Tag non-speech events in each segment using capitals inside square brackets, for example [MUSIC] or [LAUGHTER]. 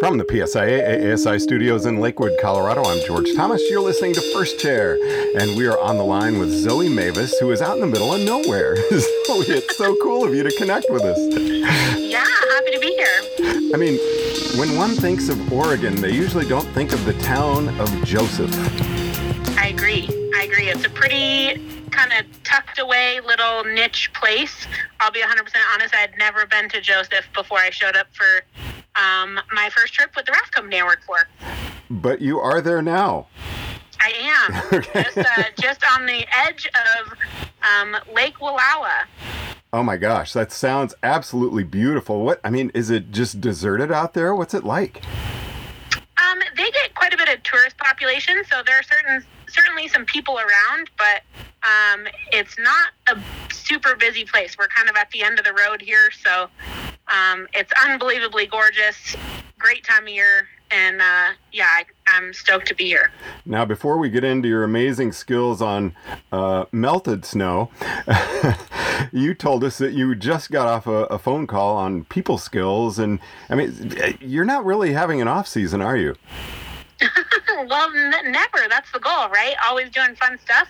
From the PSIA ASI studios in Lakewood, Colorado, I'm George Thomas. You're listening to First Chair, and we are on the line with Zoe Mavis, who is out in the middle of nowhere. [LAUGHS] Zoe, it's so cool of you to connect with us. Yeah, happy to be here. I mean, when one thinks of Oregon, they usually don't think of the town of Joseph. I agree. I agree. It's a pretty kind of tucked away little niche place. I'll be 100% honest, I had never been to Joseph before I showed up for um, my first trip with the raft company I work for. But you are there now. I am. [LAUGHS] Okay. Just, uh, just on the edge of um, Lake Wallowa. Oh my gosh, that sounds absolutely beautiful. What I mean, is it just deserted out there? What's it like? Um, they get quite a bit of tourist population, so there are certain certainly some people around, but um, it's not a super busy place. We're kind of at the end of the road here, so um, it's unbelievably gorgeous. Great time of year. And uh, yeah, I, am stoked to be here. Now, before we get into your amazing skills on uh, melted snow, [LAUGHS] you told us that you just got off a, a phone call on people skills. And I mean, you're not really having an off season, are you? [LAUGHS] well, n- never. That's the goal, right? Always doing fun stuff.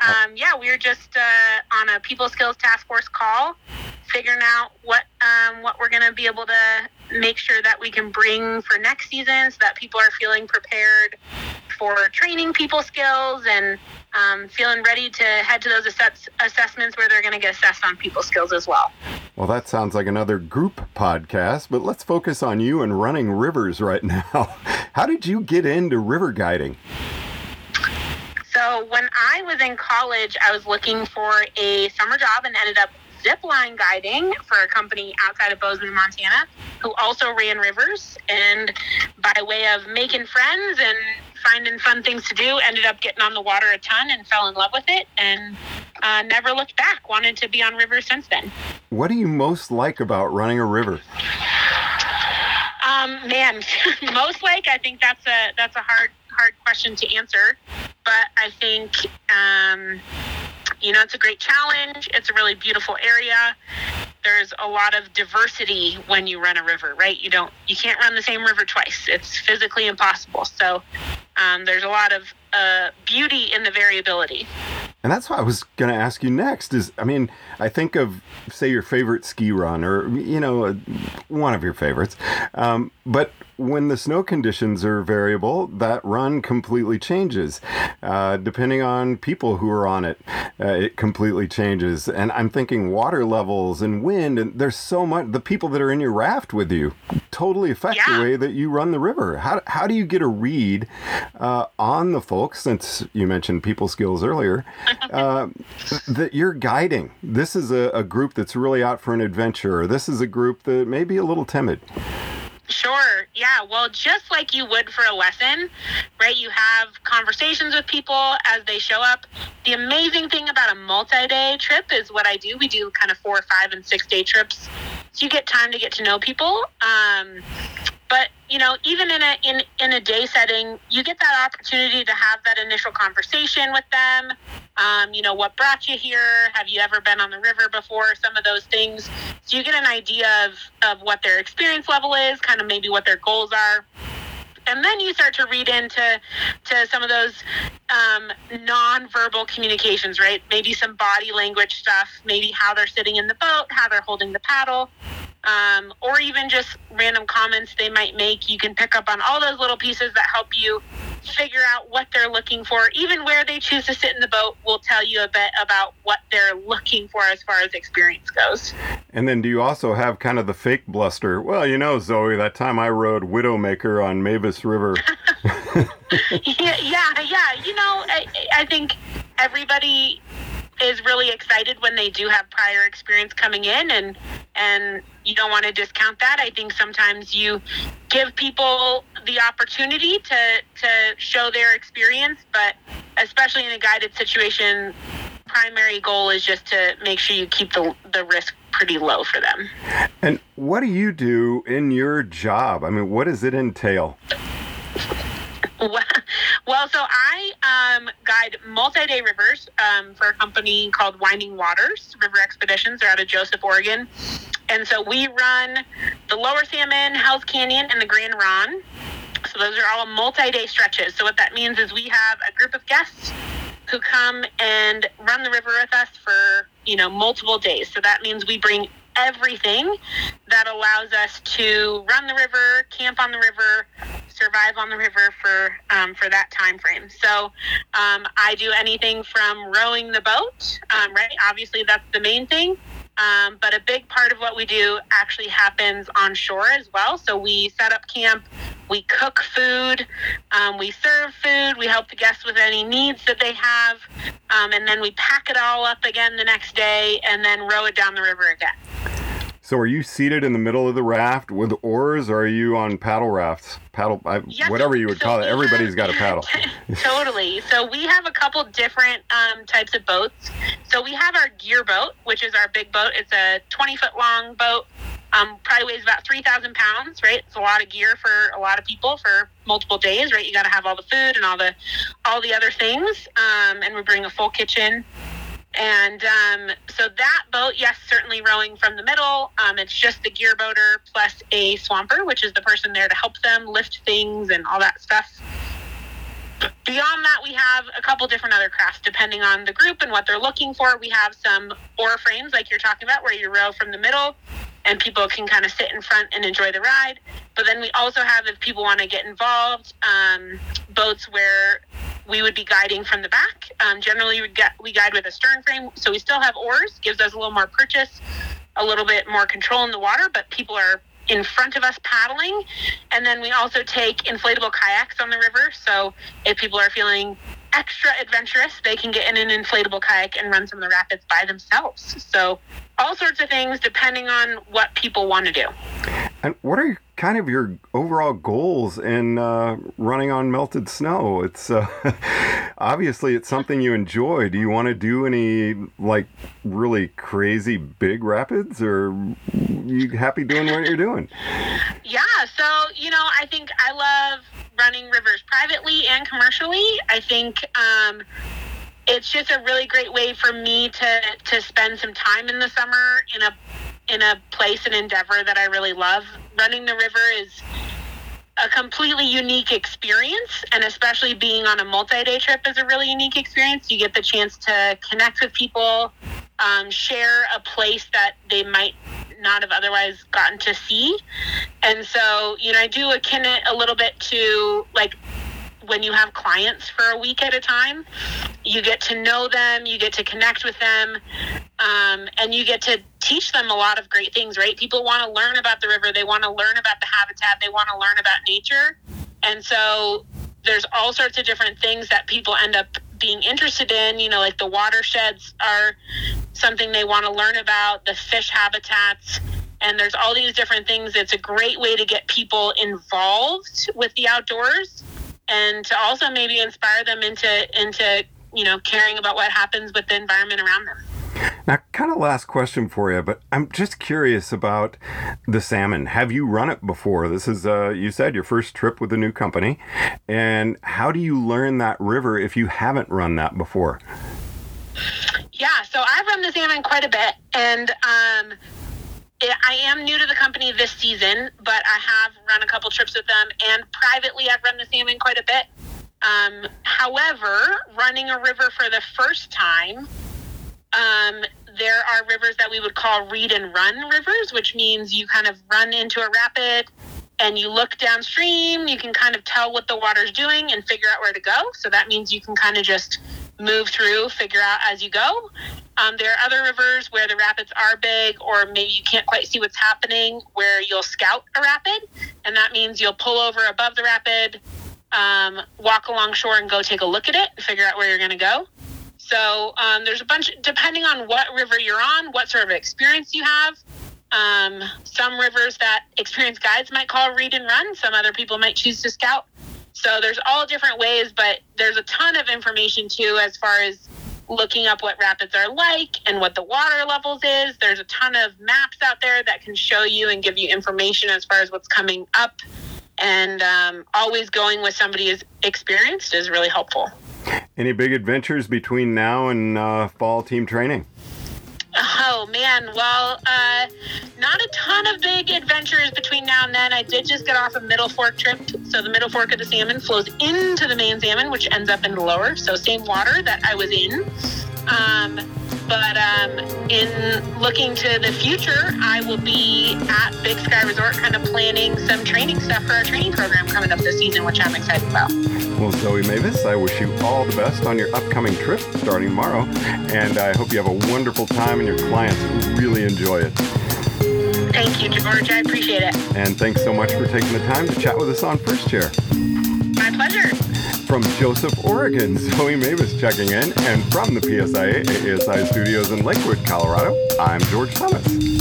Um, yeah, we were just uh, on a people skills task force call, figuring out what um, what we're going to be able to make sure that we can bring for next season, so that people are feeling prepared for training people skills and um, feeling ready to head to those assess- assessments where they're going to get assessed on people skills as well. Well, that sounds like another group podcast, but let's focus on you and running rivers right [LAUGHS] now. How did you get into river guiding? So, when I was in college, I was looking for a summer job and ended up zip line guiding for a company outside of Bozeman, Montana, who also ran rivers. And by way of making friends and finding fun things to do, ended up getting on the water a ton and fell in love with it and uh, never looked back. Wanted to be on rivers since then. What do you most like about running a river? Um, man, [LAUGHS] most like I think that's a that's a hard hard question to answer, but I think um, you know it's a great challenge. It's a really beautiful area. There's a lot of diversity when you run a river, right? You don't you can't run the same river twice. It's physically impossible. So um, there's a lot of uh, beauty in the variability. And that's what I was going to ask you next. Is I mean, I think of say your favorite ski run, or you know, one of your favorites. Um, but when the snow conditions are variable, that run completely changes. Uh, depending on people who are on it, uh, it completely changes. And I'm thinking water levels and wind, and there's so much. The people that are in your raft with you totally affect yeah. the way that you run the river. How, how do you get a read uh, on the folks, since you mentioned people skills earlier, [LAUGHS] uh, that you're guiding? This is a, a group that's really out for an adventure, this is a group that may be a little timid. Sure. Yeah. Well, just like you would for a lesson, right? You have conversations with people as they show up. The amazing thing about a multi day trip is what I do. We do kind of four, five, and six day trips. So you get time to get to know people. Um, but you know even in a in in a day setting you get that opportunity to have that initial conversation with them. Um, you know what brought you here? Have you ever been on the river before? Some of those things. So you get an idea of of what their experience level is kind of maybe what their goals are. And then you start to read into to some of those um, non-verbal communications right? Maybe some body language stuff maybe how they're sitting in the boat how they're holding the paddle um, or even just random comments they might make. You can pick up on all those little pieces that help you figure out what they're looking for. Even where they choose to sit in the boat will tell you a bit about what they're looking for as far as experience goes. And then do you also have kind of the fake bluster? Well, you know, Zoe, that time I rode Widowmaker on Mavis River. [LAUGHS] [LAUGHS] yeah, yeah, yeah. You know, I, I think everybody is really excited when they do have prior experience coming in and and you don't want to discount that. I think sometimes you give people the opportunity to to show their experience, but especially in a guided situation, primary goal is just to make sure you keep the the risk pretty low for them. And what do you do in your job? I mean, what does it entail? [LAUGHS] Well, so I um, guide multi-day rivers um, for a company called Winding Waters River Expeditions. They're out of Joseph, Oregon, and so we run the Lower Salmon, Hell's Canyon, and the Grande Ronde. So those are all multi-day stretches. So what that means is we have a group of guests who come and run the river with us for you know multiple days. So that means we bring everything that allows us to run the river, camp on the river, survive on the river for um, for that time frame. So um, I do anything from rowing the boat, um, right? Obviously, that's the main thing. Um, but a big part of what we do actually happens on shore as well. So we set up camp, we cook food, um, we serve food, we help the guests with any needs that they have, um, and then we pack it all up again the next day and then row it down the river again. So, are you seated in the middle of the raft with oars, or are you on paddle rafts? Paddle, I, Yes, whatever you would so call it. Everybody's have- got a paddle. [LAUGHS] totally. So we have a couple different um, types of boats. So we have our gear boat, which is our big boat. It's a 20 foot long boat. Um, probably weighs about 3,000 pounds, right? It's a lot of gear for a lot of people for multiple days, right? You got to have all the food and all the all the other things. Um, and we bring a full kitchen. And um, so that boat, yes, certainly rowing from the middle. Um, it's just the gear boater plus a swamper, which is the person there to help them lift things and all that stuff. Beyond that, we have a couple different other crafts depending on the group and what they're looking for. We have some oar frames, like you're talking about, where you row from the middle and people can kind of sit in front and enjoy the ride. But then we also have, if people want to get involved, um, boats where we would be guiding from the back. Um, generally, we, get, we guide with a stern frame, so we still have oars, gives us a little more purchase, a little bit more control in the water, but people are in front of us paddling. And then we also take inflatable kayaks on the river. So if people are feeling extra adventurous, they can get in an inflatable kayak and run some of the rapids by themselves. So all sorts of things depending on what people want to do. And what are kind of your overall goals in uh, running on melted snow? It's uh, [LAUGHS] obviously it's something you enjoy. Do you want to do any like really crazy big rapids, or you happy doing what you're doing? Yeah, so you know, I think I love running rivers privately and commercially. I think um, it's just a really great way for me to to spend some time in the summer in a in a place and endeavor that I really love. Running the river is a completely unique experience and especially being on a multi-day trip is a really unique experience. You get the chance to connect with people um, share a place that they might not have otherwise gotten to see. And so you know i do akin it a little bit to like when you have clients for a week at a time you get to know them you get to connect with them um, and you get to teach them a lot of great things right? People want to learn about the river they want to learn about the habitat they want to learn about nature. And so there's all sorts of different things that people end up being interested in you know like the watersheds are something they want to learn about the fish habitats and there's all these different things. It's a great way to get people involved with the outdoors and to also maybe inspire them into into you know caring about what happens with the environment around them Now, kind of last question for you, but I'm just curious about the salmon. Have you run it before? This is, uh, you said, your first trip with a new company. And how do you learn that river if you haven't run that before? Yeah, so I've run the salmon quite a bit, and um, I am new to the company this season, but I have run a couple trips with them, and privately I've run the salmon quite a bit. Um, however, running a river for the first time, um, there are rivers that we would call read and run rivers, which means you kind of run into a rapid and you look downstream, you can kind of tell what the water's doing and figure out where to go. So that means you can kind of just move through, figure out as you go. Um, there are other rivers where the rapids are big, or maybe you can't quite see what's happening, where you'll scout a rapid, and that means you'll pull over above the rapid, um, walk along shore, and go take a look at it and figure out where you're going to go. So um, there's a bunch, depending on what river you're on, what sort of experience you have. Um, some rivers that experienced guides might call read and run. Some other people might choose to scout. So there's all different ways, but there's a ton of information too as far as looking up what rapids are like and what the water levels is. There's a ton of maps out there that can show you and give you information as far as what's coming up. And um, always going with somebody who's experienced is really helpful. Any big adventures between now and uh, fall team training? Oh man, well, uh, not a ton of big adventures between now and then. I did just get off a middle fork trip. So the middle fork of the salmon flows into the main salmon, which ends up in the lower. So same water that I was in. Um, but um, in looking to the future, I will be at Big Sky Resort, kind of planning some training stuff for our training program coming up this season, which I'm excited about. Well, Zoe Mavis, I wish you all the best on your upcoming trip starting tomorrow, and I hope you have a wonderful time and your clients really enjoy it. Thank you, George. I appreciate it. And thanks so much for taking the time to chat with us on First Chair. My pleasure. From Joseph, Oregon, Zoe Mavis checking in, and from the PSIA ASI studios in Lakewood, Colorado, I'm George Thomas.